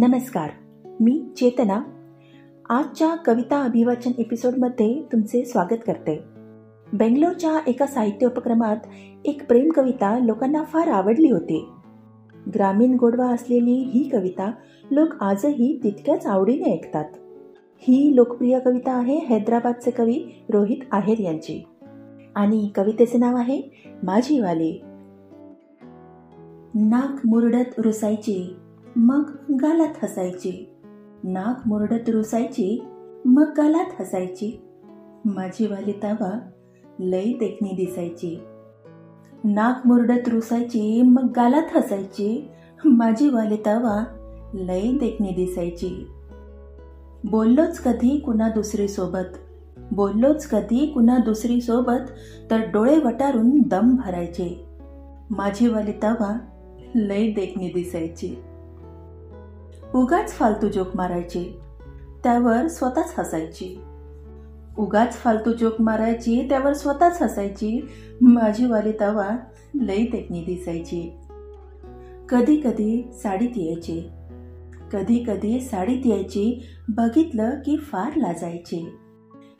नमस्कार मी चेतना. आजच्या कविता अभिवाचन एपिसोडमध्ये तुमचे स्वागत करते. बेंगलोरच्या एका साहित्य उपक्रमात एक प्रेम कविता लोकांना फार आवडली होती. ग्रामीण गोडवा असलेली ही कविता लोक आजही तितक्याच आवडीने ऐकतात. ही लोकप्रिय कविता आहे हैदराबादचे कवी रोहित आहेर यांची. आणि कवितेचे नाव आहे माझी वाली नाक मुरडत रुसायची मग गालात हसायची. नाक मुरडत रुसायची मग गालात हसायची. माझी वाली तावा लई देखणी दिसायची. नाक मुरडत रुसायची मग गालात हसायची. माझी वाली तावा लई देखणी दिसायची. बोललोच कधी कुणा दुसरी सोबत? बोललोच कधी कुणा दुसरी सोबत तर डोळे वटारून दम भरायचे. माझी वाली तवा लई देखणी दिसायची. उगाच फालतू जोक मारायचे. त्यावर स्वतःच हसायची. उगाच फालतू जोक मारायची त्यावर स्वतःच हसायची. माझी वाली तवा लई देखणी दिसायची. कधी कधी साडीत यायची कधी कधी साडीत यायची बघितलं की फार लाजायची.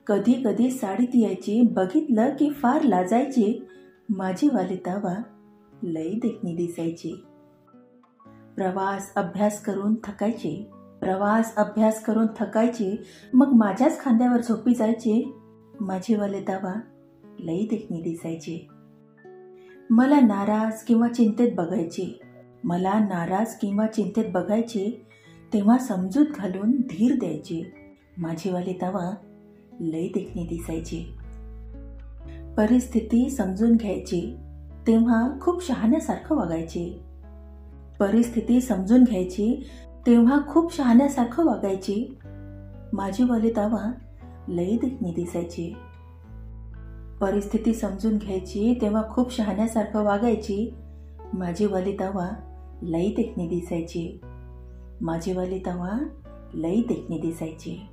कधी कधी साडीत यायची बघितलं की फार लाजायची. माझी वाली तवा लई देखणी दिसायची. प्रवास अभ्यास करून थकायचे. प्रवास अभ्यास करून थकायचे. मग माझ्याच खांद्यावर झोपी जायचे. माझेवाले दावा लई देखणी दिसायचे. मला नाराज किंवा चिंतेत बघायचे. मला नाराज किंवा चिंतेत बघायचे तेव्हा समजूत घालून धीर द्यायचे. माझेवाले तवा लई देखणी दिसायचे. परिस्थिती समजून घ्यायची. तेव्हा खूप शहाण्यासारखं वागायचे. परिस्थिती समजून घ्यायची तेव्हा खूप शहाण्यासारखं वागायची. माझी वाली तावा लई देखणी दिसायची. परिस्थिती समजून घ्यायची तेव्हा खूप शहाण्यासारखं वागायची. माझी वाली लई देखणी दिसायची. माझी वाली तवा लई देखणी दिसायची.